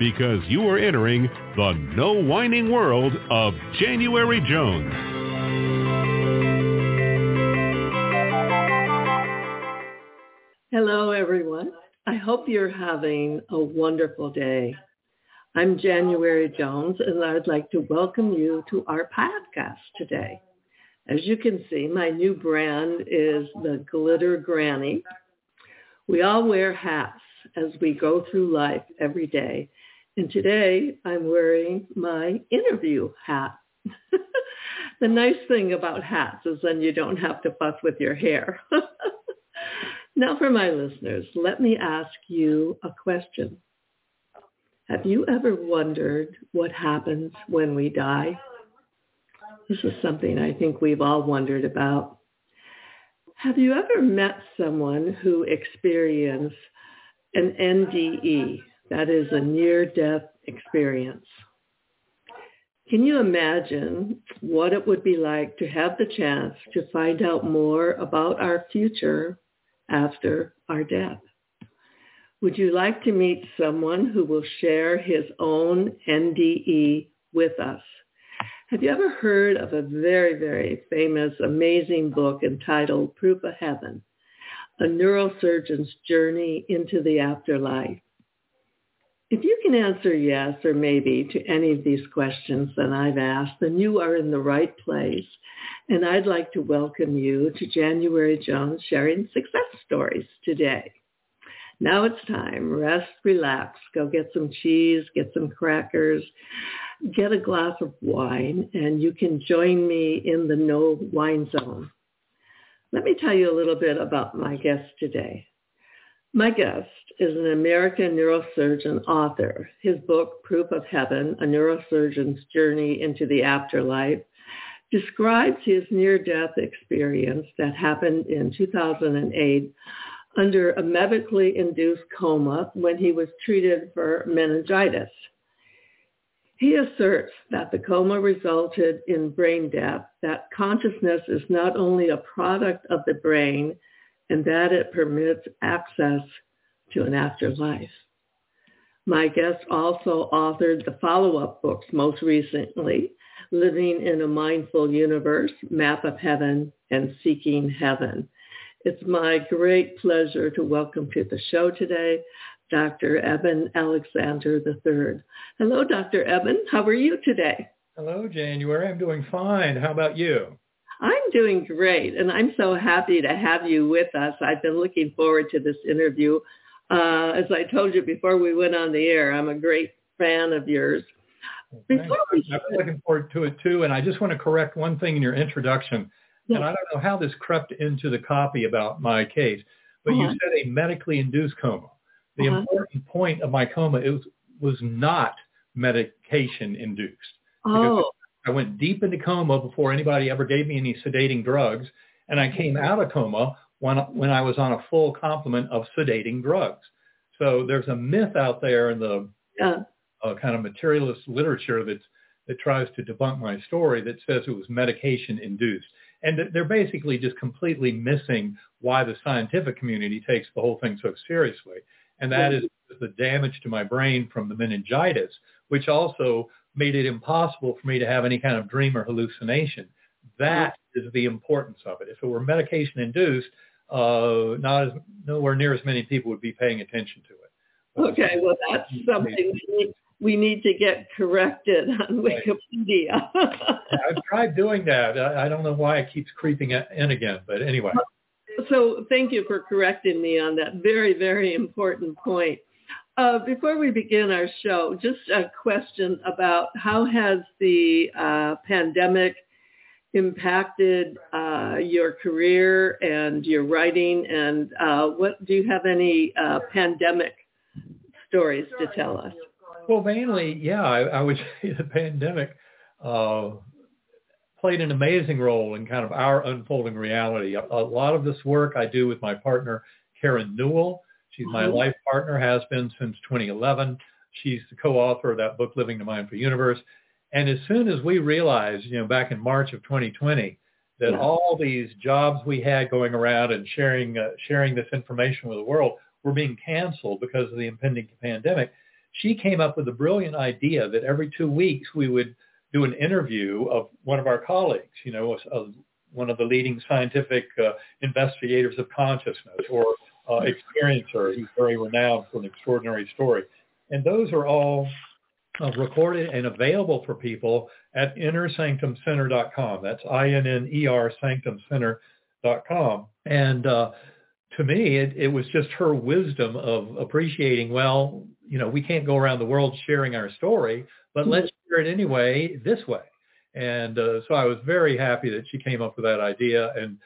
because you are entering the no whining world of January Jones. Hello, everyone. I hope you're having a wonderful day. I'm January Jones, and I'd like to welcome you to our podcast today. As you can see, my new brand is the Glitter Granny. We all wear hats as we go through life every day. And today I'm wearing my interview hat. the nice thing about hats is then you don't have to fuss with your hair. now for my listeners, let me ask you a question. Have you ever wondered what happens when we die? This is something I think we've all wondered about. Have you ever met someone who experienced an NDE, that is a near-death experience? Can you imagine what it would be like to have the chance to find out more about our future after our death? Would you like to meet someone who will share his own NDE with us? Have you ever heard of a very, very famous, amazing book entitled Proof of Heaven, a neurosurgeon's journey into the afterlife? If you can answer yes or maybe to any of these questions that I've asked, then you are in the right place. And I'd like to welcome you to January Jones sharing success stories today. Now it's time. Rest, relax, go get some cheese, get some crackers, get a glass of wine, and you can join me in the no wine zone. Let me tell you a little bit about my guest today. My guest is an American neurosurgeon author. His book, Proof of Heaven, A Neurosurgeon's Journey into the Afterlife, describes his near-death experience that happened in 2008 under a medically induced coma when he was treated for meningitis. He asserts that the coma resulted in brain death, that consciousness is not only a product of the brain, and that it permits access to an afterlife. My guest also authored the follow-up books most recently, Living in a Mindful Universe, Map of Heaven, and Seeking Heaven. It's my great pleasure to welcome to the show today Dr. Eben Alexander III. Hello, Dr. Eben. How are you today? Hello, January. I'm doing fine. How about you? I'm doing great, and I'm so happy to have you with us. I've been looking forward to this interview. Uh, as I told you before we went on the air, I'm a great fan of yours. Before we I'm looking forward to it too, and I just want to correct one thing in your introduction. Yes. And I don't know how this crept into the copy about my case, but uh-huh. you said a medically induced coma. The uh-huh. important point of my coma is, was not medication induced. Oh. I went deep into coma before anybody ever gave me any sedating drugs, and I came out of coma when when I was on a full complement of sedating drugs. So there's a myth out there in the yeah. uh, kind of materialist literature that's, that tries to debunk my story that says it was medication induced. And they're basically just completely missing why the scientific community takes the whole thing so seriously. And that is the damage to my brain from the meningitis, which also made it impossible for me to have any kind of dream or hallucination. That is the importance of it. If it were medication induced, uh, not as, nowhere near as many people would be paying attention to it. Okay, well that's something we need to get corrected on Wikipedia. I've tried doing that. I, I don't know why it keeps creeping in again, but anyway. So thank you for correcting me on that very, very important point. Uh, before we begin our show, just a question about how has the uh, pandemic impacted uh, your career and your writing, and uh, what do you have any uh, pandemic stories to tell us? Well, mainly, yeah, I, I would say the pandemic uh, played an amazing role in kind of our unfolding reality. A, a, lot of this work I do with my partner, Karen Newell. She's my mm-hmm. life partner, has been since 2011. She's the co-author of that book, Living the Mindful Universe. And as soon as we realized, you know, back in March of 2020, that yeah. all these jobs we had going around and sharing uh, sharing this information with the world were being canceled because of the impending pandemic, she came up with a brilliant idea that every two weeks we would do an interview of one of our colleagues, you know, of one of the leading scientific uh, investigators of consciousness or uh, experiencer who's very renowned for an extraordinary story. And those are all recorded and available for people at innersanctumcenter.com. That's I-N-N-E-R sanctumcenter.com. And uh, to me, it, it was just her wisdom of appreciating, well, you know, we can't go around the world sharing our story, but let's mm-hmm. share it anyway this way. And uh, so I was very happy that she came up with that idea. And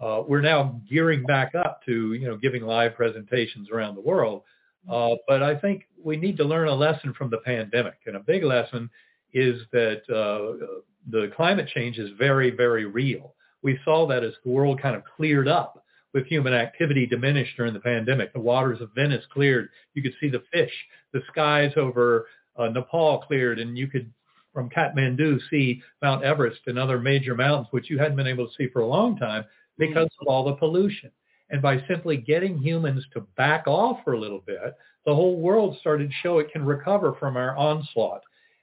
uh, we're now gearing back up to, you know, giving live presentations around the world. Uh, but I think we need to learn a lesson from the pandemic. And a big lesson is that uh, the climate change is very, very real. We saw that as the world kind of cleared up with human activity diminished during the pandemic. The waters of Venice cleared. You could see the fish. The skies over uh, Nepal cleared, and you could, from Kathmandu, see Mount Everest and other major mountains, which you hadn't been able to see for a long time because of all the pollution. And by simply getting humans to back off for a little bit, the whole world started to show it can recover from our onslaught.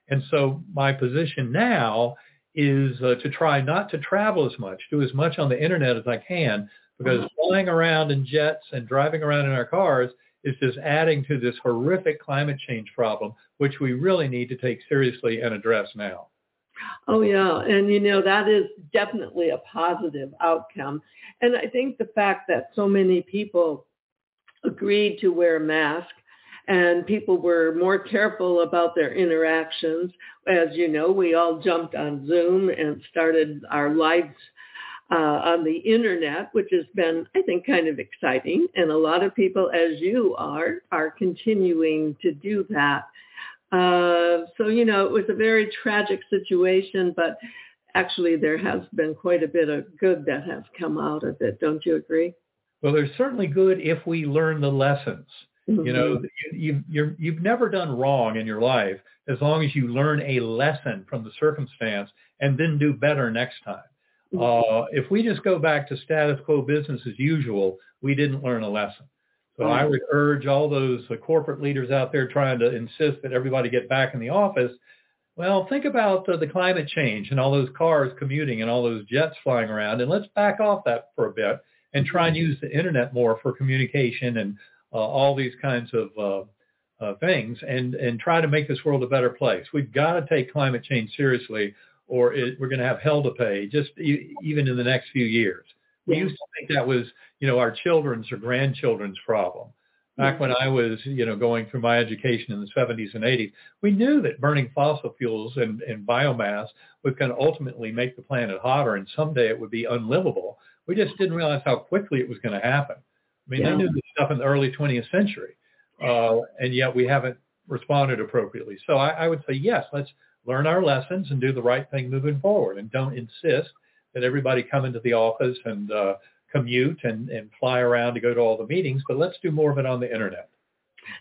And so my position now is uh, to try not to travel as much, do as much on the internet as I can, because uh-huh. flying around in jets and driving around in our cars is just adding to this horrific climate change problem, which we really need to take seriously and address now. Oh yeah, and you know that is definitely a positive outcome. And I think the fact that so many people agreed to wear masks and people were more careful about their interactions. As you know, we all jumped on Zoom and started our lives uh, on the internet, which has been, I think, kind of exciting. And a lot of people, as you are, are continuing to do that. Uh, so, you know, it was a very tragic situation, but actually there has been quite a bit of good that has come out of it. Don't you agree? Well, there's certainly good if we learn the lessons. Mm-hmm. You know, mm-hmm. you, you've, you've never done wrong in your life as long as you learn a lesson from the circumstance and then do better next time. Uh, if we just go back to status quo business as usual, we didn't learn a lesson. So I would urge all those uh, corporate leaders out there trying to insist that everybody get back in the office. Well, think about uh, the climate change and all those cars commuting and all those jets flying around, and let's back off that for a bit and try and use the internet more for communication and all these kinds of uh, uh, things, and and try to make this world a better place. We've got to take climate change seriously, or it, we're going to have hell to pay just e- even in the next few years. We used to think that was, you know, our children's or grandchildren's problem. Back when I was, you know, going through my education in the 70s and 80s, we knew that burning fossil fuels and, and biomass was going to ultimately make the planet hotter and someday it would be unlivable. We just didn't realize how quickly it was going to happen. I mean, yeah. they knew this stuff in the early 20th century, uh, and yet we haven't responded appropriately. So I, I would say, yes, let's learn our lessons and do the right thing moving forward and don't insist that everybody come into the office and uh, commute and, and fly around to go to all the meetings, but let's do more of it on the internet.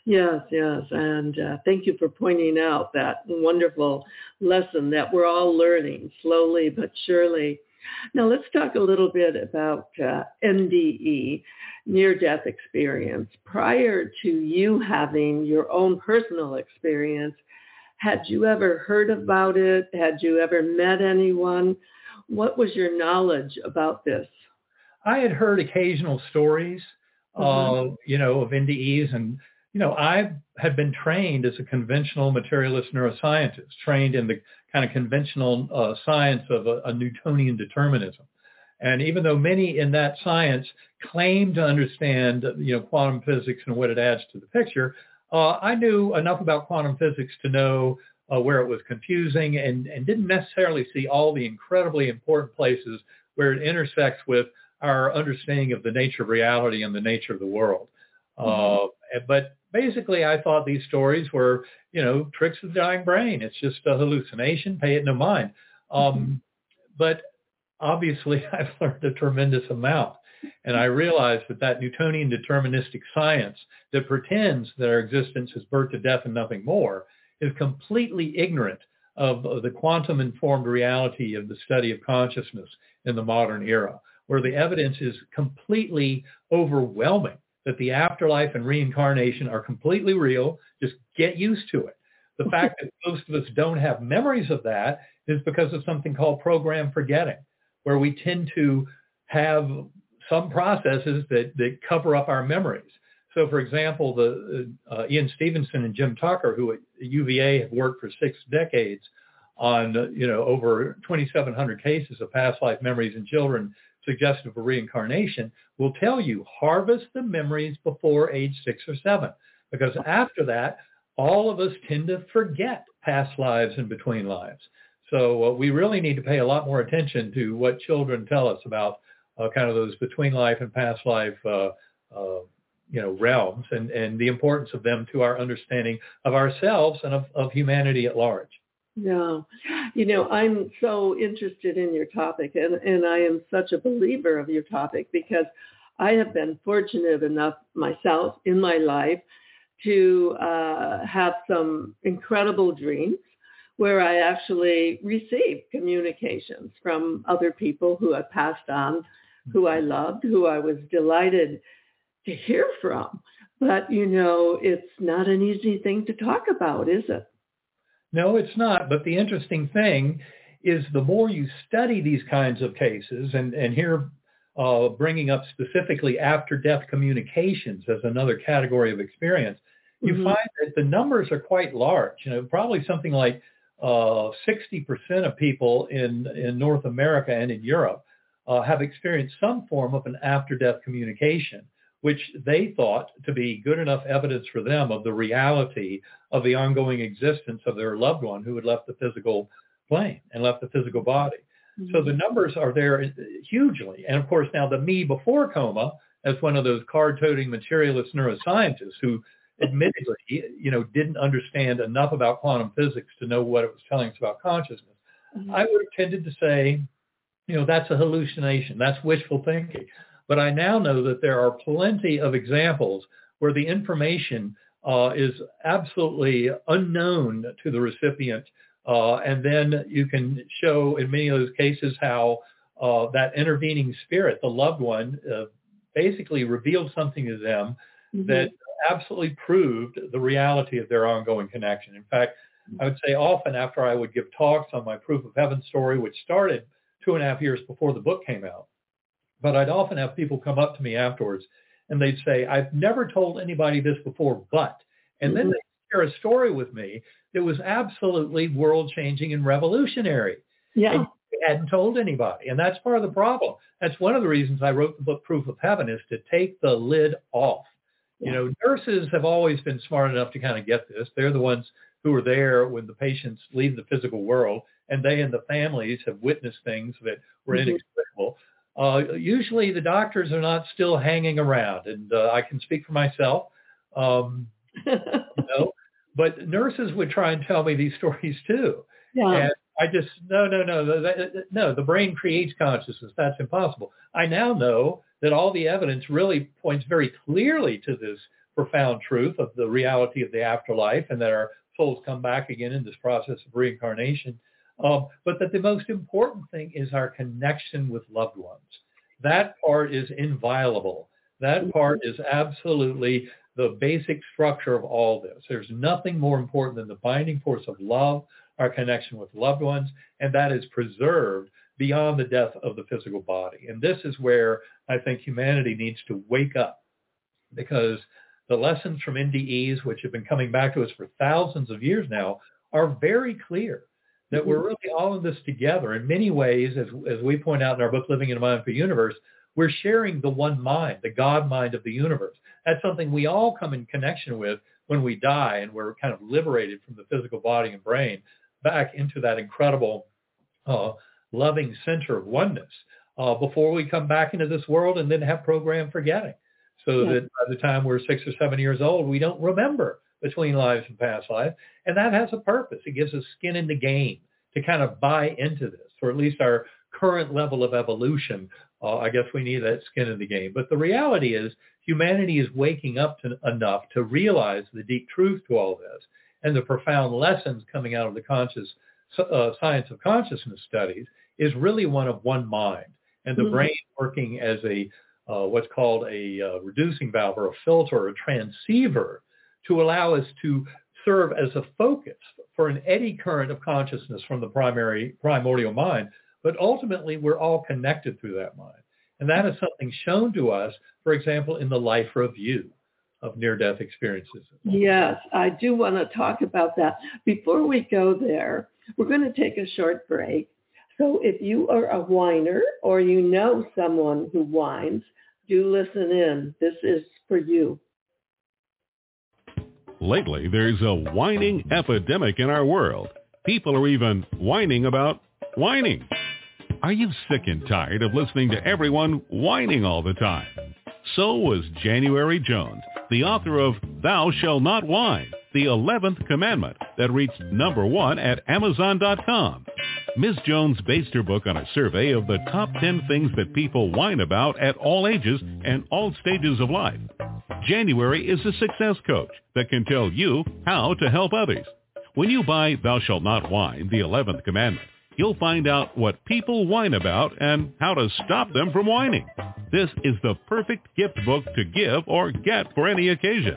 Yes, yes. And uh, thank you for pointing out that wonderful lesson that we're all learning slowly but surely. Now let's talk a little bit about uh, NDE, near-death experience. Prior to you having your own personal experience, had you ever heard about it? Had you ever met anyone? What was your knowledge about this? I had heard occasional stories, mm-hmm. uh, you know, of NDEs and you know, I had been trained as a conventional materialist neuroscientist, trained in the kind of conventional uh, science of a, a, Newtonian determinism. And even though many in that science claim to understand, you know, quantum physics and what it adds to the picture, uh, I knew enough about quantum physics to know uh, where it was confusing and, and didn't necessarily see all the incredibly important places where it intersects with our understanding of the nature of reality and the nature of the world. Mm-hmm. Uh, but basically, I thought these stories were, you know, tricks of the dying brain. It's just a hallucination. Pay it no mind. Um, mm-hmm. But obviously, I've learned a tremendous amount. And I realized that that Newtonian deterministic science that pretends that our existence is birth to death and nothing more is completely ignorant of, of the quantum-informed reality of the study of consciousness in the modern era, where the evidence is completely overwhelming that the afterlife and reincarnation are completely real. Just get used to it. The fact that most of us don't have memories of that is because of something called program forgetting, where we tend to have some processes that, that cover up our memories. So, for example, the uh, Ian Stevenson and Jim Tucker, who at UVA have worked for six decades on, you know, over 2,700 cases of past life memories in children suggestive of reincarnation, will tell you harvest the memories before age six or seven, because after that, all of us tend to forget past lives and between lives. So uh, we really need to pay a lot more attention to what children tell us about uh, kind of those between life and past life, uh, uh you know, realms and, and the importance of them to our understanding of ourselves and of, of humanity at large. Yeah. You know, I'm so interested in your topic and, and I am such a believer of your topic because I have been fortunate enough myself in my life to uh, have some incredible dreams where I actually received communications from other people who had passed on, who I loved, who I was delighted to hear from. But, you know, it's not an easy thing to talk about, is it? No, it's not. But the interesting thing is the more you study these kinds of cases, and, and here uh, bringing up specifically after-death communications as another category of experience, you mm-hmm. find that the numbers are quite large. You know, probably something like uh, 60% of people in, in North America and in Europe uh, have experienced some form of an after-death communication which they thought to be good enough evidence for them of the reality of the ongoing existence of their loved one who had left the physical plane and left the physical body. Mm-hmm. So the numbers are there hugely. And of course, now the me before coma, as one of those card-toting materialist neuroscientists who admittedly, you know, didn't understand enough about quantum physics to know what it was telling us about consciousness, mm-hmm. I would have tended to say, you know, that's a hallucination. That's wishful thinking. But I now know that there are plenty of examples where the information uh, is absolutely unknown to the recipient. Uh, and then you can show in many of those cases how uh, that intervening spirit, the loved one, uh, basically revealed something to them mm-hmm. that absolutely proved the reality of their ongoing connection. In fact, I would say often after I would give talks on my proof of heaven story, which started two and a half years before the book came out, but I'd often have people come up to me afterwards and they'd say, I've never told anybody this before, but, and then mm-hmm. they share a story with me that was absolutely world changing and revolutionary. Yeah. And hadn't told anybody. And that's part of the problem. That's one of the reasons I wrote the book Proof of Heaven is to take the lid off. Yeah. You know, nurses have always been smart enough to kind of get this. They're the ones who are there when the patients leave the physical world and they and the families have witnessed things that were mm-hmm. Uh, usually the doctors are not still hanging around, and uh, I can speak for myself. Um, you know, but nurses would try and tell me these stories too. Yeah. And I just no, no, no, no. The brain creates consciousness. That's impossible. I now know that all the evidence really points very clearly to this profound truth of the reality of the afterlife and that our souls come back again in this process of reincarnation. Um, but that the most important thing is our connection with loved ones. That part is inviolable. That part is absolutely the basic structure of all this. There's nothing more important than the binding force of love, our connection with loved ones, and that is preserved beyond the death of the physical body. And this is where I think humanity needs to wake up because the lessons from NDEs, which have been coming back to us for thousands of years now, are very clear that we're really all in this together. In many ways, as, as we point out in our book, Living in a Mindful Universe, we're sharing the one mind, the God mind of the universe. That's something we all come in connection with when we die and we're kind of liberated from the physical body and brain back into that incredible uh, loving center of oneness uh, before we come back into this world and then have program forgetting. So yeah. that by the time we're six or seven years old, we don't remember between lives and past lives. And that has a purpose. It gives us skin in the game to kind of buy into this, or at least our current level of evolution. Uh, I guess we need that skin in the game. But the reality is humanity is waking up to, enough to realize the deep truth to all this and the profound lessons coming out of the conscious uh, science of consciousness studies is really one of one mind and the mm-hmm. brain working as a uh, what's called a uh, reducing valve or a filter or a transceiver to allow us to serve as a focus for an eddy current of consciousness from the primary primordial mind. But ultimately, we're all connected through that mind. And that is something shown to us, for example, in the life review of near-death experiences. Yes, I do want to talk about that. Before we go there, we're going to take a short break. So if you are a whiner or you know someone who whines, do listen in. This is for you. Lately, there's a whining epidemic in our world. People are even whining about whining. Are you sick and tired of listening to everyone whining all the time? So was January Jones, the author of Thou Shall Not Whine, the 11th commandment that reached number one at Amazon.com. Ms. Jones based her book on a survey of the top 10 things that people whine about at all ages and all stages of life. January is a success coach that can tell you how to help others. When you buy Thou Shalt Not Whine, the 11th commandment, you'll find out what people whine about and how to stop them from whining. This is the perfect gift book to give or get for any occasion.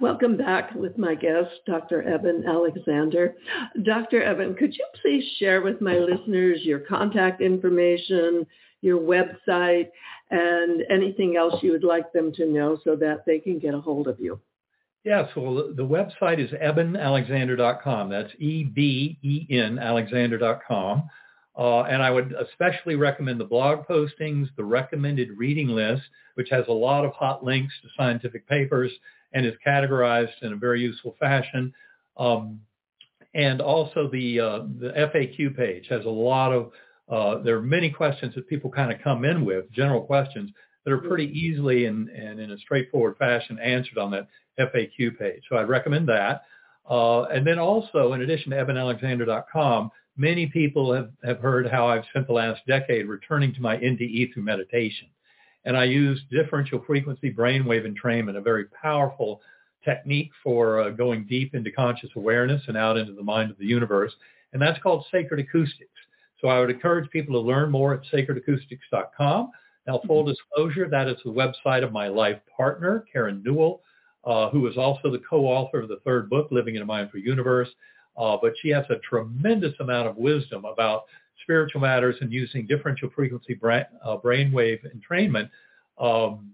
Welcome back with my guest, Dr. Eben Alexander. Dr. Eben, could you please share with my listeners your contact information, your website, and anything else you would like them to know so that they can get a hold of you? Yes, well, the website is ebenalexander.com. That's E-B-E-N alexander.com. Uh, and I would especially recommend the blog postings, the recommended reading list, which has a lot of hot links to scientific papers and is categorized in a very useful fashion. Um, and also the uh, the FAQ page has a lot of uh, there are many questions that people kind of come in with, general questions that are pretty easily and, and in a straightforward fashion answered on that FAQ page. So I'd recommend that. Uh, and then also, in addition to ebenalexander.com, many people have, have heard how I've spent the last decade returning to my NDE through meditation. And I use differential frequency brainwave entrainment, a very powerful technique for uh, going deep into conscious awareness and out into the mind of the universe. And that's called Sacred Acoustics. So I would encourage people to learn more at sacredacoustics.com. Now, full mm-hmm. disclosure, that is the website of my life partner, Karen Newell, uh, who is also the co-author of the third book, Living in a Mindful Universe. Uh, but she has a tremendous amount of wisdom about spiritual matters and using differential frequency brain, uh, brainwave entrainment um,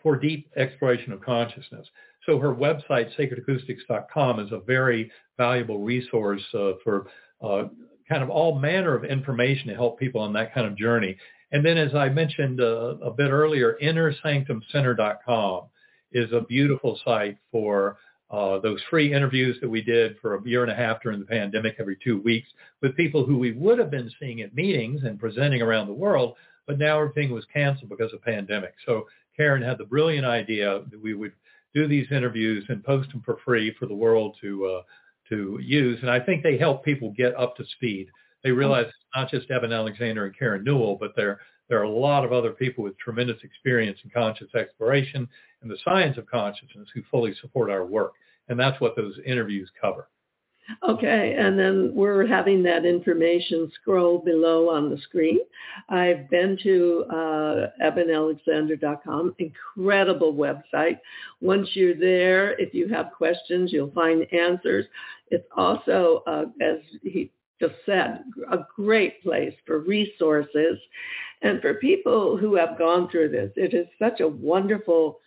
for deep exploration of consciousness. So her website, sacredacoustics.com, is a very valuable resource uh, for uh, kind of all manner of information to help people on that kind of journey. And then, as I mentioned uh, a bit earlier, innersanctumcenter.com is a beautiful site for uh, those free interviews that we did for a year and a half during the pandemic every two weeks with people who we would have been seeing at meetings and presenting around the world, but now everything was canceled because of pandemic. So Karen had the brilliant idea that we would do these interviews and post them for free for the world to uh, to use. And I think they help people get up to speed. They realize it's not just Eben Alexander and Karen Newell, but there there are a lot of other people with tremendous experience in conscious exploration and the science of consciousness who fully support our work. And that's what those interviews cover. Okay, and then we're having that information scroll below on the screen. I've been to uh, incredible website. Once you're there, if you have questions, you'll find answers. It's also, uh, as he just said, a great place for resources and for people who have gone through this. It is such a wonderful,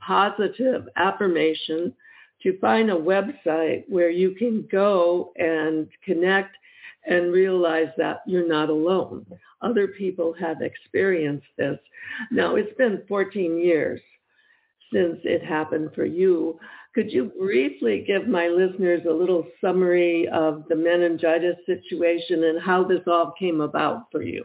positive affirmation to find a website where you can go and connect and realize that you're not alone. Other people have experienced this. Now, it's been 14 years since it happened for you. Could you briefly give my listeners a little summary of the meningitis situation and how this all came about for you?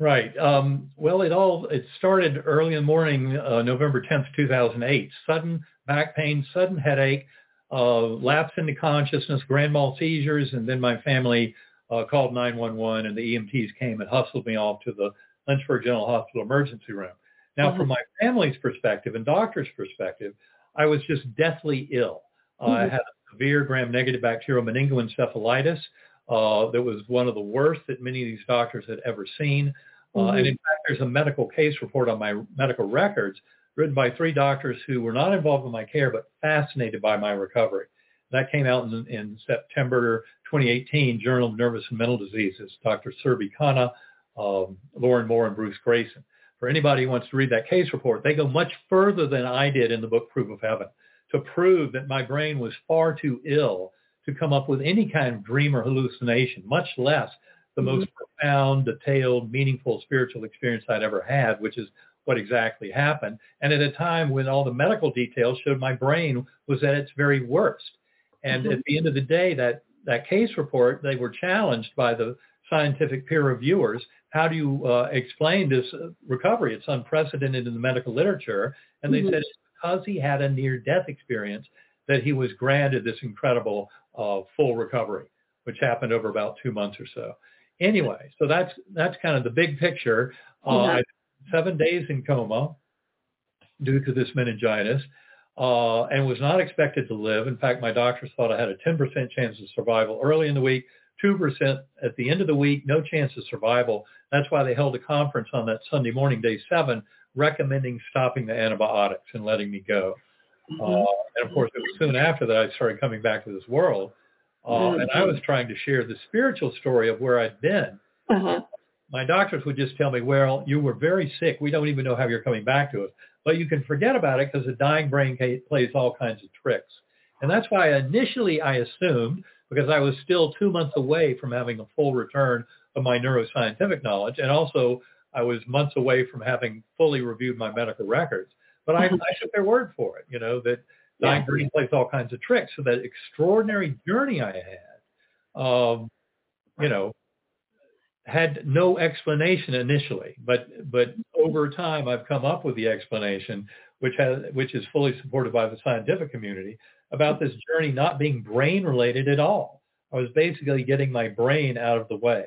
Right. Um, well, it all it started early in the morning, uh, November 10th, 2008. Sudden back pain, sudden headache, uh, lapse into consciousness, grand mal seizures, and then my family uh, called 911 and the EMTs came and hustled me off to the Lynchburg General Hospital emergency room. Now, mm-hmm. from my family's perspective and doctor's perspective, I was just deathly ill. Mm-hmm. I had a severe gram-negative bacterial meningoencephalitis uh, that was one of the worst that many of these doctors had ever seen. Uh, mm-hmm. And in fact, there's a medical case report on my medical records written by three doctors who were not involved in my care but fascinated by my recovery. That came out in, in September 2018, Journal of Nervous and Mental Diseases, Dr. Surbhi Khanna, um, Lauren Moore, and Bruce Greyson. For anybody who wants to read that case report, they go much further than I did in the book Proof of Heaven to prove that my brain was far too ill to come up with any kind of dream or hallucination, much less the mm-hmm. most profound, detailed, meaningful spiritual experience I'd ever had, which is what exactly happened. And at a time when all the medical details showed my brain was at its very worst. And mm-hmm. at the end of the day, that, that case report, they were challenged by the scientific peer reviewers. How do you uh, explain this uh, recovery? It's unprecedented in the medical literature. And they mm-hmm. said it's because he had a near-death experience that he was granted this incredible uh, full recovery, which happened over about two months or so. Anyway, so that's that's kind of the big picture. Uh, yeah. Seven days in coma due to this meningitis, uh, and was not expected to live. In fact, my doctors thought I had a 10% chance of survival early in the week, 2% at the end of the week, no chance of survival. That's why they held a conference on that Sunday morning, day seven, recommending stopping the antibiotics and letting me go. Mm-hmm. Uh, and of course, it was soon after that I started coming back to this world. Uh, mm-hmm. And I was trying to share the spiritual story of where I'd been. Uh-huh. My doctors would just tell me, well, you were very sick. We don't even know how you're coming back to us. But you can forget about it because the dying brain plays all kinds of tricks. And that's why initially I assumed, because I was still two months away from having a full return of my neuroscientific knowledge, and also I was months away from having fully reviewed my medical records. But I, I took their word for it, you know, that dying brain plays all kinds of tricks. So that extraordinary journey I had, um, you know, had no explanation initially, but but over time I've come up with the explanation, which has which is fully supported by the scientific community about this journey not being brain related at all. I was basically getting my brain out of the way.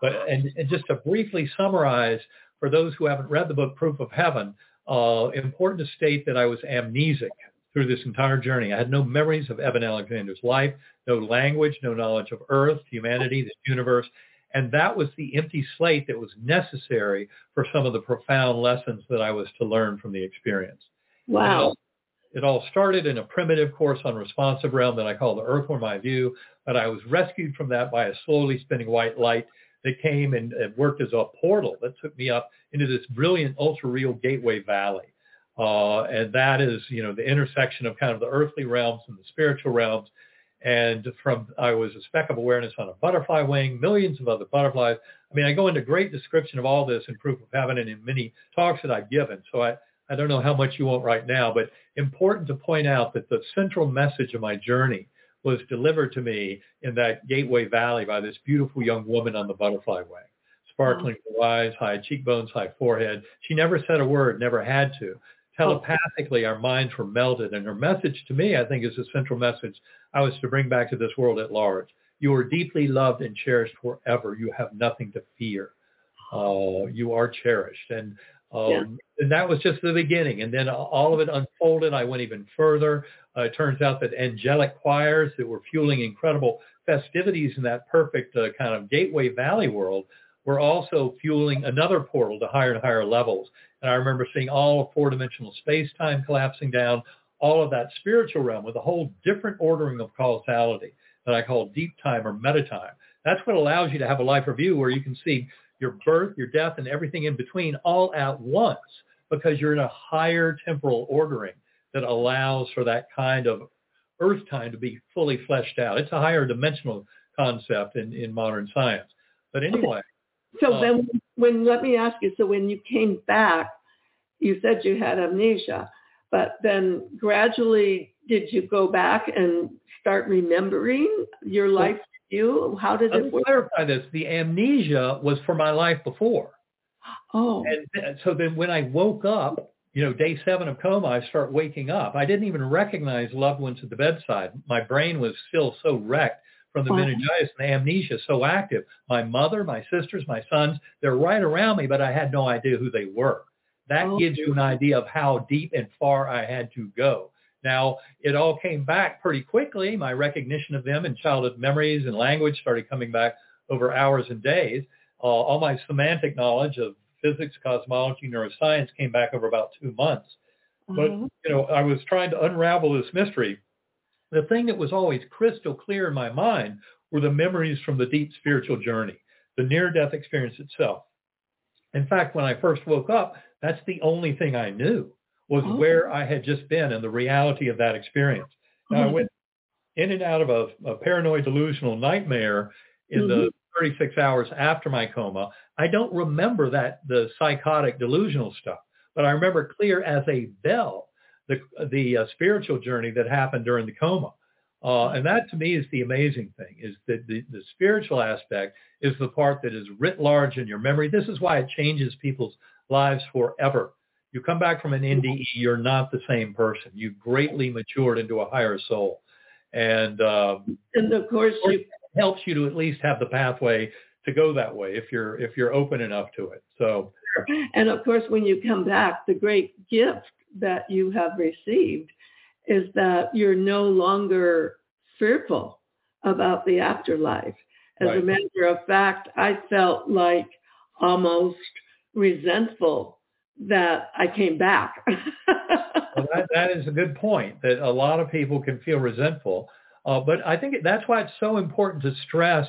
But and, and just to briefly summarize for those who haven't read the book Proof of Heaven, uh, important to state that I was amnesic through this entire journey. I had no memories of Eben Alexander's life, no language, no knowledge of Earth, humanity, the universe, and that was the empty slate that was necessary for some of the profound lessons that I was to learn from the experience. Wow. It all started in a primitive course on responsive realm that I call the Earthworm Eye View, but I was rescued from that by a slowly spinning white light that came and, and worked as a portal that took me up into this brilliant ultra-real gateway valley. Uh, and that is, you know, the intersection of kind of the earthly realms and the spiritual realms and from I was a speck of awareness on a butterfly wing, millions of other butterflies. I mean, I go into great description of all this in Proof of Heaven and in many talks that I've given. So I, I don't know how much you want right now, but important to point out that the central message of my journey was delivered to me in that Gateway Valley by this beautiful young woman on the butterfly wing. Sparkling blue eyes, high cheekbones, high forehead. She never said a word, never had to. Telepathically, our minds were melded. And her message to me, I think, is the central message I was to bring back to this world at large. You are deeply loved and cherished forever. You have nothing to fear. Uh, you are cherished. And um, yeah. And that was just the beginning. And then all of it unfolded. I went even further. Uh, it turns out that angelic choirs that were fueling incredible festivities in that perfect uh, kind of gateway valley world were also fueling another portal to higher and higher levels. And I remember seeing all of four-dimensional space-time collapsing down, all of that spiritual realm with a whole different ordering of causality that I call deep time or meta time. That's what allows you to have a life review where you can see your birth, your death, and everything in between all at once because you're in a higher temporal ordering that allows for that kind of earth time to be fully fleshed out. It's a higher dimensional concept in, in modern science. But anyway. So uh, then when, let me ask you, so when you came back, you said you had amnesia, but then gradually did you go back and start remembering your life you? How did it work? clarify this. The amnesia was for my life before. Oh. And so then when I woke up, you know, day seven of coma, I start waking up. I didn't even recognize loved ones at the bedside. My brain was still so wrecked from the meningitis and the amnesia so active. My mother, my sisters, my sons, they're right around me, but I had no idea who they were. That oh. gives you an idea of how deep and far I had to go. Now, it all came back pretty quickly. My recognition of them and childhood memories and language started coming back over hours and days. Uh, all my semantic knowledge of physics, cosmology, neuroscience came back over about two months. Mm-hmm. But, you know, I was trying to unravel this mystery. The thing that was always crystal clear in my mind were the memories from the deep spiritual journey, the near-death experience itself. In fact, when I first woke up, that's the only thing I knew was oh. where I had just been and the reality of that experience. Now, mm-hmm. I went in and out of a, a paranoid delusional nightmare in mm-hmm. the 36 hours after my coma. I don't remember that the psychotic delusional stuff, but I remember clear as a bell the the uh, spiritual journey that happened during the coma. Uh, and that to me is the amazing thing is that the, the spiritual aspect is the part that is writ large in your memory. This is why it changes people's lives forever. You come back from an NDE, you're not the same person. You've greatly matured into a higher soul. And, um, and of course, you, it helps you to at least have the pathway to go that way if you're if you're open enough to it. So, and of course, when you come back, the great gift that you have received is that you're no longer fearful about the afterlife. As right. a matter of fact, I felt like almost resentful that I came back. well, that, that is a good point that a lot of people can feel resentful. Uh, but I think that's why it's so important to stress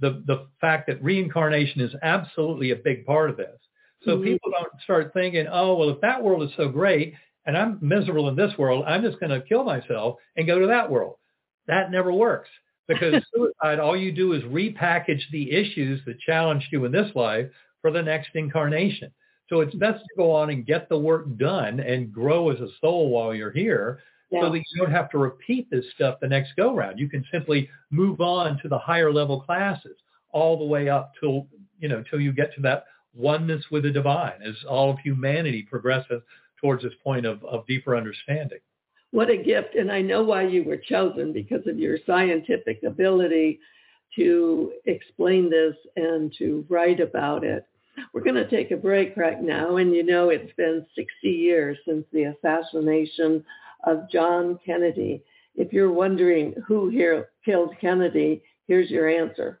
the, the fact that reincarnation is absolutely a big part of this. So mm-hmm. people don't start thinking, oh, well, if that world is so great and I'm miserable in this world, I'm just going to kill myself and go to that world. That never works because suicide, all you do is repackage the issues that challenged you in this life for the next incarnation. So it's best to go on and get the work done and grow as a soul while you're here yeah. so that you don't have to repeat this stuff the next go round. You can simply move on to the higher level classes all the way up till, you know, till you get to that oneness with the divine as all of humanity progresses towards this point of, of deeper understanding. What a gift. And I know why you were chosen because of your scientific ability to explain this and to write about it. We're going to take a break right now. And you know, it's been 60 years since the assassination of John Kennedy. If you're wondering who here killed Kennedy, here's your answer.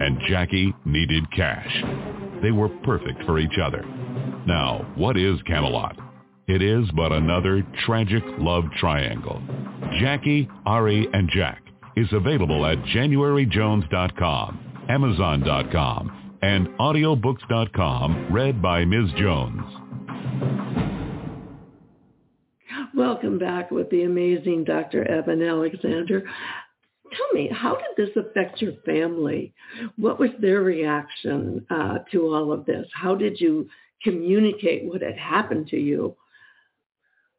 and Jackie needed cash. They were perfect for each other. Now, what is Camelot? It is but another tragic love triangle. Jackie, Ari, and Jack is available at JanuaryJones.com, Amazon.com, and Audiobooks.com, read by Ms. Jones. Welcome back with the amazing Dr. Eben Alexander. Tell me, how did this affect your family? What was their reaction uh, to all of this? How did you communicate what had happened to you?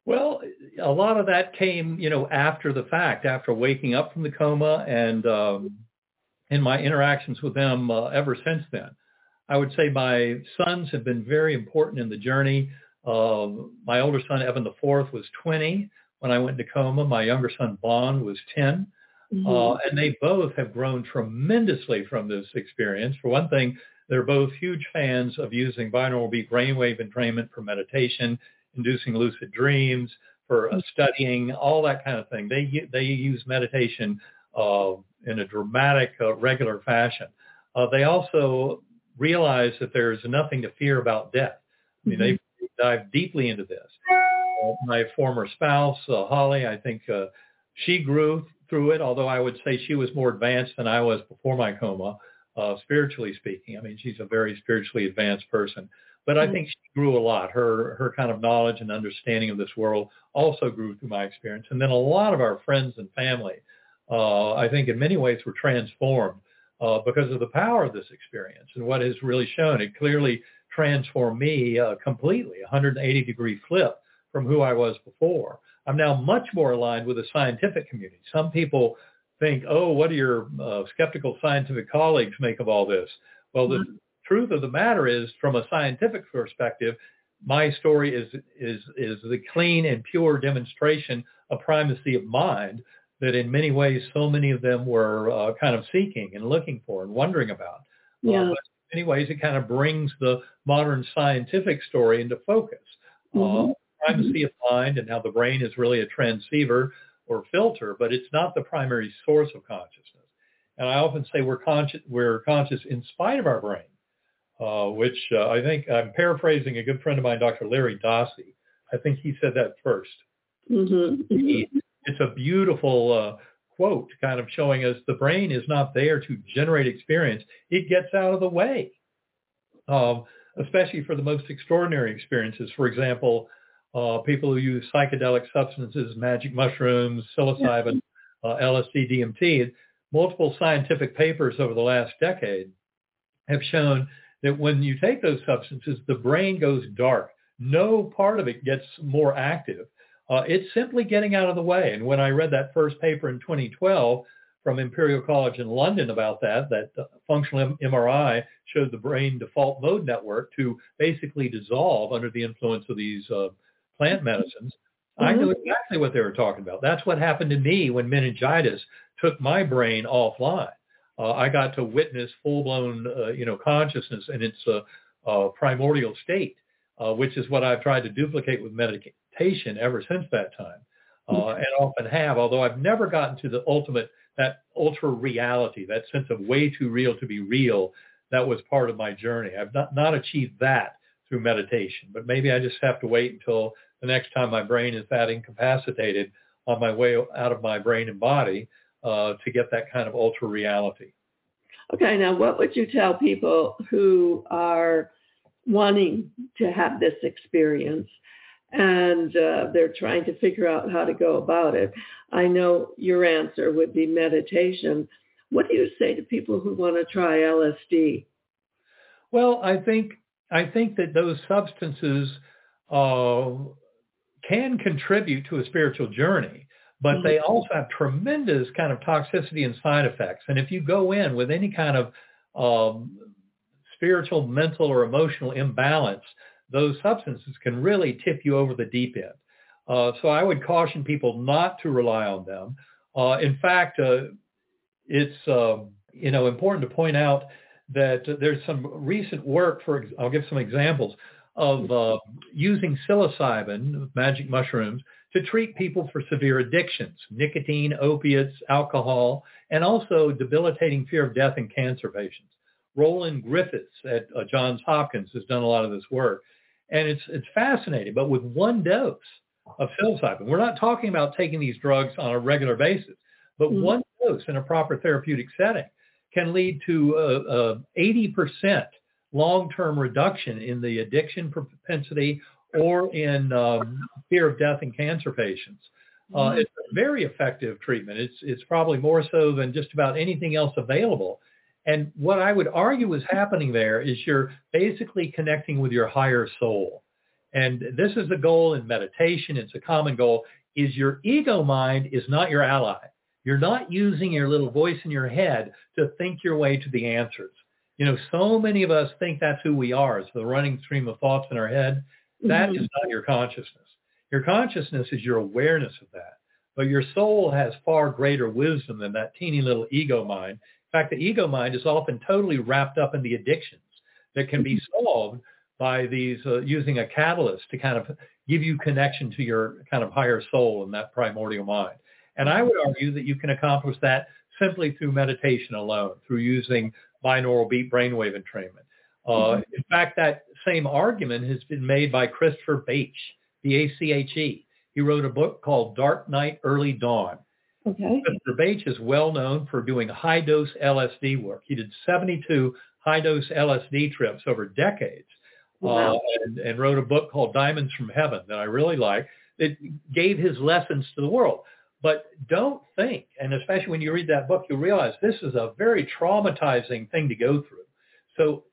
Well, a lot of that came, you know, after the fact, after waking up from the coma and um, in my interactions with them uh, ever since then. I would say my sons have been very important in the journey. Uh, my older son, Eben the fourth, was 20 when I went into coma. My younger son, Bond, was 10. Mm-hmm. Uh, and they both have grown tremendously from this experience. For one thing, they're both huge fans of using binaural beat brainwave entrainment for meditation inducing lucid dreams, for uh, studying, all that kind of thing. They they use meditation uh, in a dramatic, uh, regular fashion. Uh, they also realize that there's nothing to fear about death. I mean, mm-hmm. they dive deeply into this. Uh, my former spouse, uh, Holly, I think she grew through it, although I would say she was more advanced than I was before my coma, spiritually speaking. I mean, she's a very spiritually advanced person. But I mm-hmm. think she grew a lot. Her her kind of knowledge and understanding of this world also grew through my experience. And then a lot of our friends and family, uh, I think in many ways were transformed uh, because of the power of this experience and what has really shown. It clearly transformed me uh, completely, 180 degree flip from who I was before. I'm now much more aligned with the scientific community. Some people think, oh, what do your uh, skeptical scientific colleagues make of all this? Well, the, mm-hmm truth of the matter is, from a scientific perspective, my story is is is the clean and pure demonstration of primacy of mind that in many ways so many of them were uh, kind of seeking and looking for and wondering about. Yeah. Uh, in many ways, it kind of brings the modern scientific story into focus. Uh, mm-hmm. Primacy of mind and how the brain is really a transceiver or filter, but it's not the primary source of consciousness. And I often say we're conscious, we're conscious in spite of our brain uh, which uh, I think I'm paraphrasing a good friend of mine, Dr. Larry Dossey. I think he said that 1st mm-hmm. it's a beautiful uh, quote kind of showing us the brain is not there to generate experience. It gets out of the way, um, especially for the most extraordinary experiences. For example, uh, people who use psychedelic substances, magic mushrooms, psilocybin, uh, LSD, DMT, multiple scientific papers over the last decade have shown that when you take those substances, the brain goes dark. No part of it gets more active. Uh, it's simply getting out of the way. And when I read that first paper in 2012 from Imperial College in London about that, that functional MRI showed the brain default mode network to basically dissolve under the influence of these uh, plant medicines. Mm-hmm. I knew exactly what they were talking about. That's what happened to me when meningitis took my brain offline uh, I got to witness full-blown, uh, you know, consciousness in its uh, uh, primordial state, uh, which is what I've tried to duplicate with meditation ever since that time, uh, and often have. Although I've never gotten to the ultimate, that ultra reality, that sense of way too real to be real. That was part of my journey. I've not not achieved that through meditation, but maybe I just have to wait until the next time my brain is that incapacitated on my way out of my brain and body uh, to get that kind of ultra reality. Okay, now what would you tell people who are wanting to have this experience and uh, they're trying to figure out how to go about it? I know your answer would be meditation. What do you say to people who want to try LSD? Well, I think I think that those substances uh, can contribute to a spiritual journey but mm-hmm. they also have tremendous kind of toxicity and side effects. And if you go in with any kind of um, spiritual, mental, or emotional imbalance, those substances can really tip you over the deep end. Uh, so I would caution people not to rely on them. Uh, in fact, uh, it's um, you know important to point out that there's some recent work. For I'll give some examples of uh, using psilocybin, magic mushrooms, to treat people for severe addictions, nicotine, opiates, alcohol, and also debilitating fear of death in cancer patients. Roland Griffiths at uh, Johns Hopkins has done a lot of this work. And it's, it's fascinating, but with one dose of psilocybin, we're not talking about taking these drugs on a regular basis, but mm-hmm. one dose in a proper therapeutic setting can lead to a, a 80% long-term reduction in the addiction propensity or in um, fear of death in cancer patients. Uh, mm-hmm. it's a very effective treatment. It's it's probably more so than just about anything else available. And what I would argue is happening there is you're basically connecting with your higher soul. And this is the goal in meditation. It's a common goal is your ego mind is not your ally. You're not using your little voice in your head to think your way to the answers. You know, so many of us think that's who we are. It's the running stream of thoughts in our head. That mm-hmm. is not your consciousness. Your consciousness is your awareness of that. But your soul has far greater wisdom than that teeny little ego mind. In fact, the ego mind is often totally wrapped up in the addictions that can be mm-hmm. solved by these uh, using a catalyst to kind of give you connection to your kind of higher soul and that primordial mind. And I would argue that you can accomplish that simply through meditation alone, through using binaural beat brainwave entrainment. Uh, mm-hmm. In fact, that same argument has been made by Christopher Bache, B-A-C-H-E. He wrote a book called Dark Night, Early Dawn. Okay. Christopher Bache is well known for doing high dose LSD work. He did 72 high dose LSD trips over decades. Wow. Uh, and, and wrote a book called Diamonds from Heaven that I really like. that gave his lessons to the world. But don't think, and especially when you read that book, you realize this is a very traumatizing thing to go through. So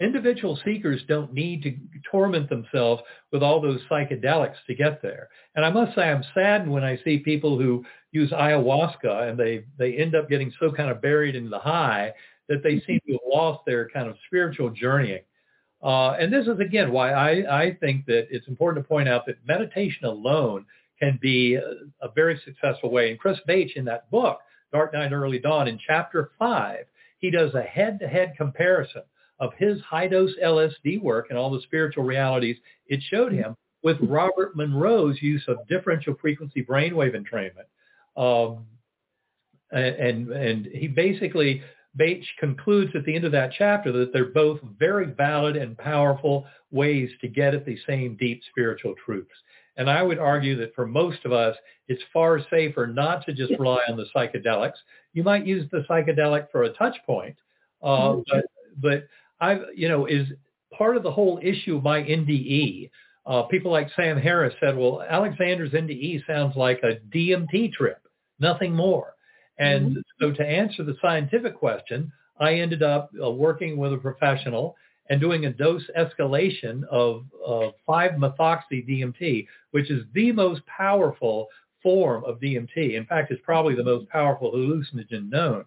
individual seekers don't need to torment themselves with all those psychedelics to get there. And I must say I'm saddened when I see people who use ayahuasca and they, they end up getting so kind of buried in the high that they seem to have lost their kind of spiritual journeying. Uh, and this is, again, why I, I think that it's important to point out that meditation alone can be a, very successful way. And Chris Bache in that book, Dark Night, Early Dawn, in chapter five, he does a head-to-head comparison of his high-dose LSD work and all the spiritual realities it showed him with Robert Monroe's use of differential frequency brainwave entrainment. Um, and, and he basically, Bache concludes at the end of that chapter that they're both very valid and powerful ways to get at the same deep spiritual truths. And I would argue that for most of us, it's far safer not to just rely on the psychedelics. You might use the psychedelic for a touch point, uh, mm-hmm. but, but I, you know, is part of the whole issue of my NDE. Uh, people like Sam Harris said, well, Alexander's NDE sounds like a DMT trip, nothing more. And mm-hmm. so to answer the scientific question, I ended up uh, working with a professional and doing a dose escalation of, of 5-methoxy DMT, which is the most powerful form of DMT. In fact, it's probably the most powerful hallucinogen known.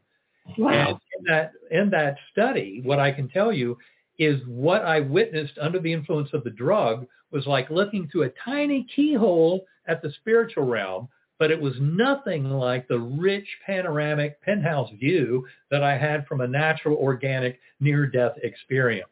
Wow. And in that, in that study, what I can tell you is what I witnessed under the influence of the drug was like looking through a tiny keyhole at the spiritual realm, but it was nothing like the rich panoramic penthouse view that I had from a natural organic near-death experience.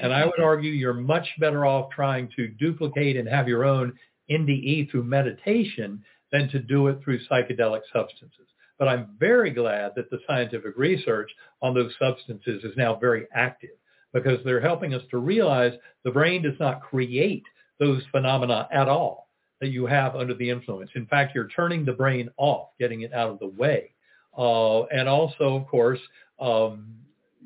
And I would argue you're much better off trying to duplicate and have your own NDE through meditation than to do it through psychedelic substances. But I'm very glad that the scientific research on those substances is now very active because they're helping us to realize the brain does not create those phenomena at all that you have under the influence. In fact, you're turning the brain off, getting it out of the way. Uh, and also, of course, um,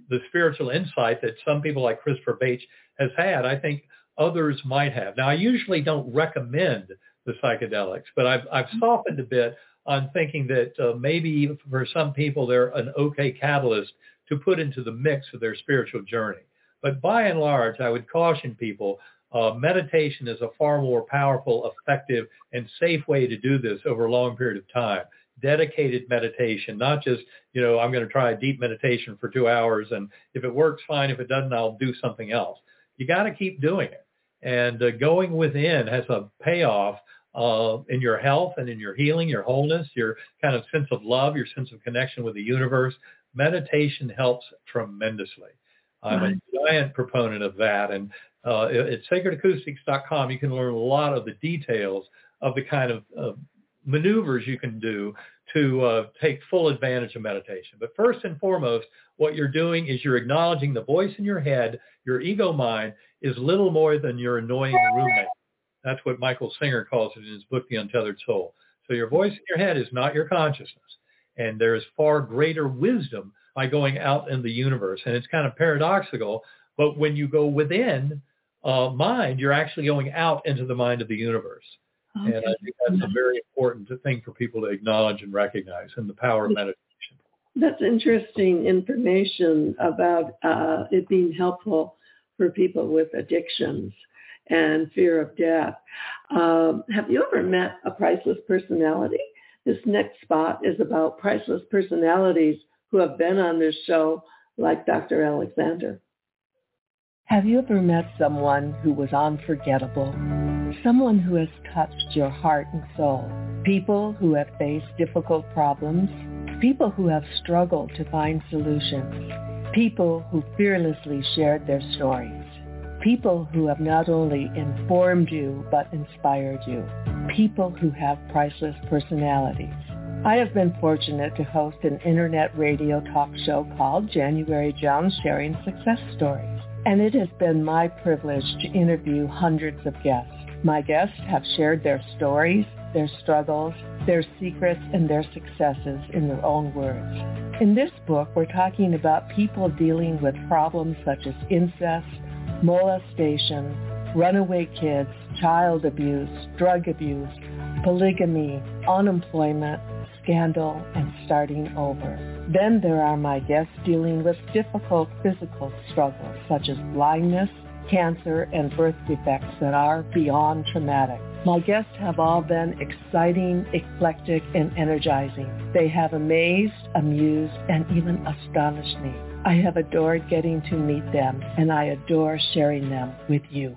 the spiritual insight that some people like Christopher Bache has had, I think others might have. Now, I usually don't recommend the psychedelics, but I've, I've softened a bit on thinking that uh, maybe for some people they're an okay catalyst to put into the mix of their spiritual journey. But by and large, I would caution people, uh, meditation is a far more powerful, effective, and safe way to do this over a long period of time dedicated meditation, not just, you know, I'm going to try a deep meditation for two hours and if it works, fine. If it doesn't, I'll do something else. You got to keep doing it. And uh, going within has a payoff uh, in your health and in your healing, your wholeness, your kind of sense of love, your sense of connection with the universe. Meditation helps tremendously. I'm a giant proponent of that. And uh, at sacredacoustics.com, you can learn a lot of the details of the kind of uh, maneuvers you can do to uh, take full advantage of meditation. But first and foremost, what you're doing is you're acknowledging the voice in your head, your ego mind, is little more than your annoying roommate. That's what Michael Singer calls it in his book, The Untethered Soul. So your voice in your head is not your consciousness. And there is far greater wisdom by going out in the universe. And it's kind of paradoxical, but when you go within uh, mind, you're actually going out into the mind of the universe. Okay. And I think that's a very important thing for people to acknowledge and recognize and the power of meditation. That's interesting information about uh, it being helpful for people with addictions and fear of death. Um, have you ever met a priceless personality? This next spot is about priceless personalities who have been on this show, like Dr. Alexander. Have you ever met someone who was unforgettable? Someone who has touched your heart and soul? People who have faced difficult problems? People who have struggled to find solutions? People who fearlessly shared their stories? People who have not only informed you but inspired you? People who have priceless personalities? I have been fortunate to host an internet radio talk show called January Jones Sharing Success Stories, and it has been my privilege to interview hundreds of guests. My guests have shared their stories, their struggles, their secrets, and their successes in their own words. In this book, we're talking about people dealing with problems such as incest, molestation, runaway kids, child abuse, drug abuse, polygamy, unemployment, scandal, and starting over. Then there are my guests dealing with difficult physical struggles such as blindness, cancer, and birth defects that are beyond traumatic. My guests have all been exciting, eclectic, and energizing. They have amazed, amused, and even astonished me. I have adored getting to meet them, and I adore sharing them with you.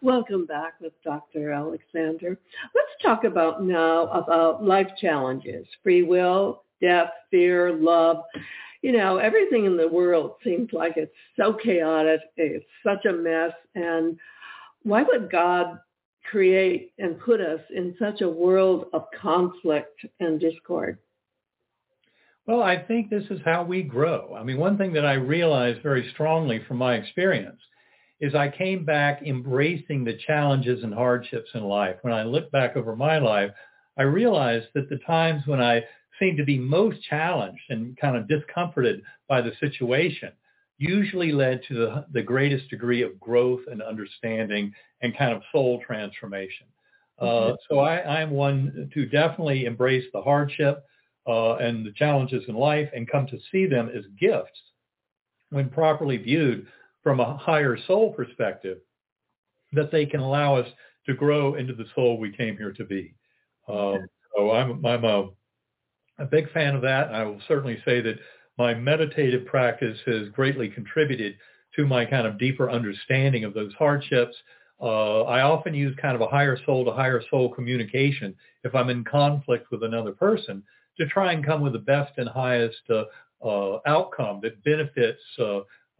Welcome back with Dr. Alexander. Let's talk about now about life challenges, free will, death, fear, love. You know, everything in the world seems like it's so chaotic. It's such a mess. And why would God create and put us in such a world of conflict and discord? Well, I think this is how we grow. I mean, one thing that I realized very strongly from my experience is I came back embracing the challenges and hardships in life. When I look back over my life, I realized that the times when I seemed to be most challenged and kind of discomforted by the situation usually led to the, the greatest degree of growth and understanding and kind of soul transformation. Uh, so I, I'm one to definitely embrace the hardship uh, and the challenges in life and come to see them as gifts when properly viewed from a higher soul perspective, that they can allow us to grow into the soul we came here to be. Um, so I'm, I'm a, a big fan of that. I will certainly say that my meditative practice has greatly contributed to my kind of deeper understanding of those hardships. Uh, I often use kind of a higher soul to higher soul communication if I'm in conflict with another person to try and come with the best and highest uh, uh, outcome that benefits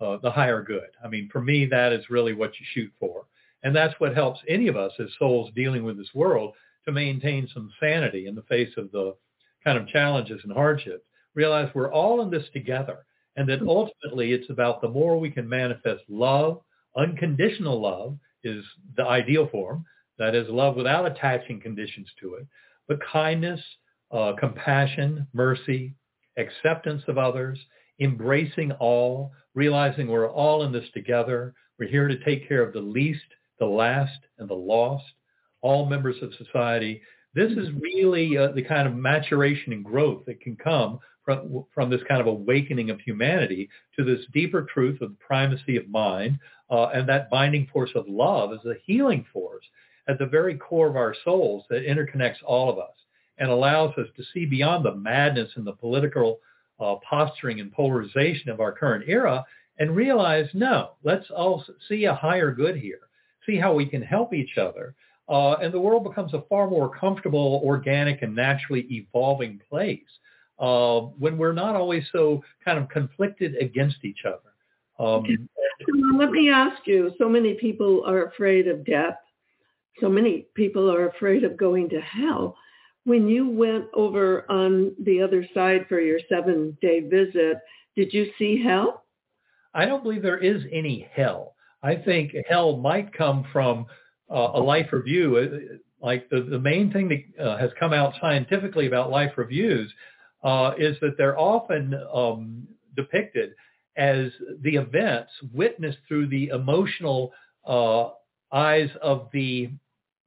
uh, the higher good. I mean, for me, that is really what you shoot for. And that's what helps any of us as souls dealing with this world to maintain some sanity in the face of the kind of challenges and hardships. Realize we're all in this together and that ultimately it's about the more we can manifest love, unconditional love is the ideal form. That is love without attaching conditions to it, but kindness, uh, compassion, mercy, acceptance of others, embracing all, realizing we're all in this together. We're here to take care of the least, the last, and the lost, all members of society. This is really uh, the kind of maturation and growth that can come from, from this kind of awakening of humanity to this deeper truth of the primacy of mind uh, and that binding force of love as a healing force at the very core of our souls that interconnects all of us and allows us to see beyond the madness and the political uh, posturing and polarization of our current era and realize, no, let's all see a higher good here, see how we can help each other. Uh, and the world becomes a far more comfortable, organic, and naturally evolving place uh, when we're not always so kind of conflicted against each other. Um, let me ask you, so many people are afraid of death. So many people are afraid of going to hell when you went over on the other side for your seven day visit, did you see hell? I don't believe there is any hell. I think hell might come from uh, a life review. Uh, like the, the main thing that uh, has come out scientifically about life reviews uh, is that they're often um, depicted as the events witnessed through the emotional uh, eyes of the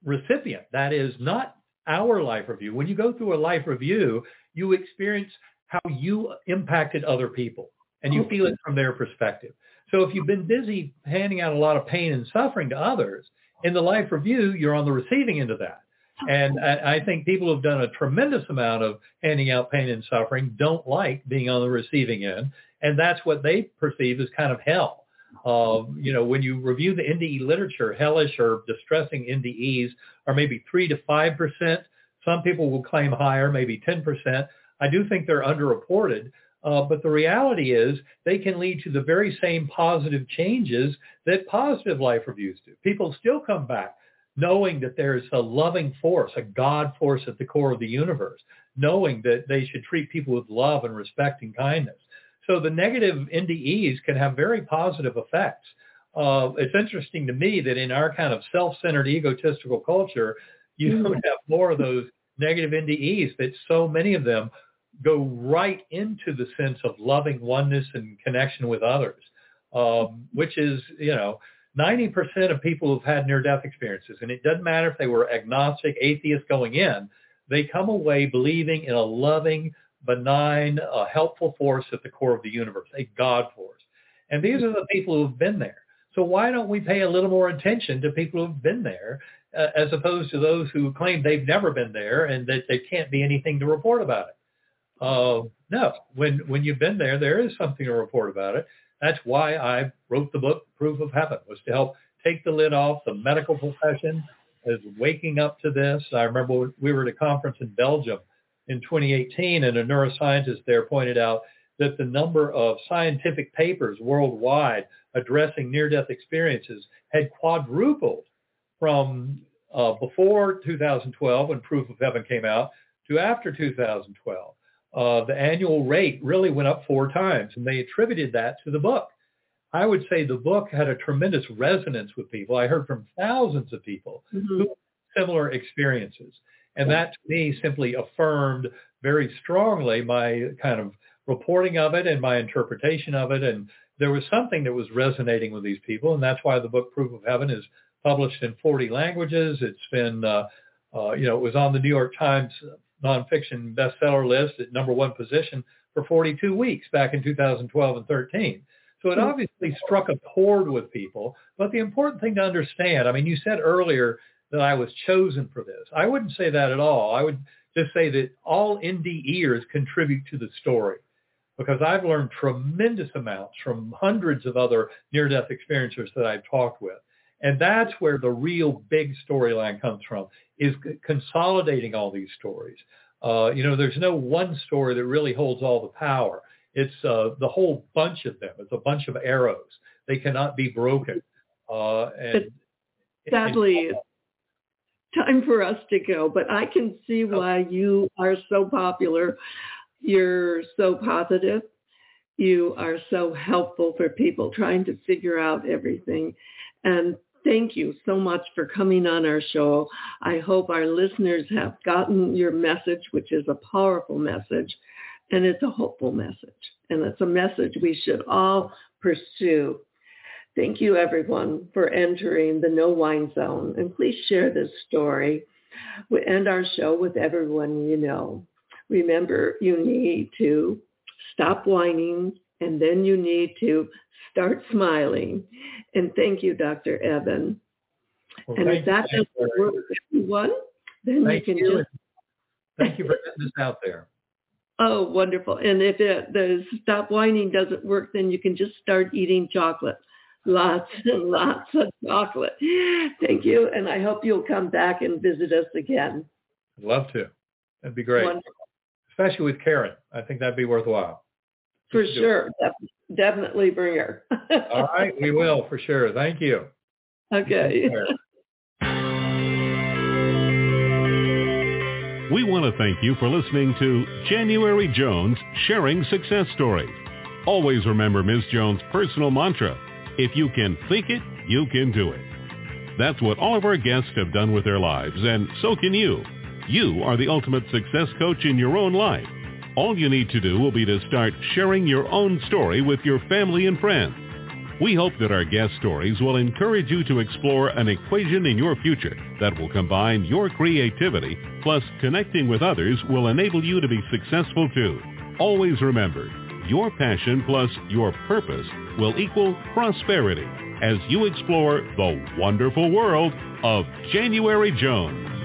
recipient. That is not our life review. When you go through a life review, you experience how you impacted other people and you feel it from their perspective. So if you've been busy handing out a lot of pain and suffering to others, in the life review, you're on the receiving end of that. And I I think people who've done a tremendous amount of handing out pain and suffering don't like being on the receiving end. And that's what they perceive as kind of hell. Uh, you know, when you review the NDE literature, hellish or distressing NDEs are maybe 3 to 5%. Some people will claim higher, maybe 10%. I do think they're underreported. Uh, but the reality is they can lead to the very same positive changes that positive life reviews do. People still come back knowing that there's a loving force, a God force at the core of the universe, knowing that they should treat people with love and respect and kindness. So the negative NDEs can have very positive effects. Uh, it's interesting to me that in our kind of self-centered egotistical culture, you mm-hmm. have more of those negative NDEs that so many of them go right into the sense of loving oneness and connection with others, um, which is, you know, 90% of people who've had near-death experiences, and it doesn't matter if they were agnostic, atheist going in, they come away believing in a loving, benign, uh, helpful force at the core of the universe, a God force. And these are the people who have been there. So why don't we pay a little more attention to people who've been there uh, as opposed to those who claim they've never been there and that there can't be anything to report about it? Uh, no, when when you've been there, there is something to report about it. That's why I wrote the book Proof of Heaven was to help take the lid off the medical profession is waking up to this. I remember we were at a conference in Belgium in 2018, and a neuroscientist there pointed out that the number of scientific papers worldwide addressing near-death experiences had quadrupled from uh, before 2012 when Proof of Heaven came out to after 2012. Uh, the annual rate really went up four times, and they attributed that to the book. I would say the book had a tremendous resonance with people. I heard from thousands of people mm-hmm. who had similar experiences. And that to me simply affirmed very strongly my kind of reporting of it and my interpretation of it. And there was something that was resonating with these people. And that's why the book Proof of Heaven is published in 40 languages. It's been, uh, uh, you know, it was on the New York Times nonfiction bestseller list at number one position for 42 weeks back in 2012 and 13. So it hmm. obviously struck a chord with people. But the important thing to understand, I mean, you said earlier that I was chosen for this. I wouldn't say that at all. I would just say that all NDEers contribute to the story because I've learned tremendous amounts from hundreds of other near-death experiencers that I've talked with. And that's where the real big storyline comes from, is consolidating all these stories. Uh, you know, there's no one story that really holds all the power. It's uh, the whole bunch of them. It's a bunch of arrows. They cannot be broken. Uh, and sadly, it's time for us to go, but I can see oh. why you are so popular. You're so positive. You are so helpful for people trying to figure out everything. And thank you so much for coming on our show. I hope our listeners have gotten your message, which is a powerful message, and it's a hopeful message. And it's a message we should all pursue. Thank you, everyone, for entering the No Whine Zone. And please share this story. We end our show with everyone you know. Remember, you need to stop whining, and then you need to start smiling. And thank you, Dr. Eben. Well, and if that doesn't work for everyone, then thank you can you. just... Thank you for getting this out there. Oh, wonderful. And if it, the stop whining doesn't work, then you can just start eating chocolate. Lots and lots of chocolate. Thank you. And I hope you'll come back and visit us again. I'd love to. That'd be great. Wonderful. Especially with Karen. I think that'd be worthwhile. For sure. Definitely bring her. All right. We will for sure. Thank you. Okay. We want to thank you for listening to January Jones Sharing Success Stories. Always remember Ms. Jones' personal mantra, if you can think it, you can do it. That's what all of our guests have done with their lives, and so can you. You are the ultimate success coach in your own life. All you need to do will be to start sharing your own story with your family and friends. We hope that our guest stories will encourage you to explore an equation in your future that will combine your creativity plus connecting with others will enable you to be successful too. Always remember, your passion plus your purpose will equal prosperity as you explore the wonderful world of January Jones.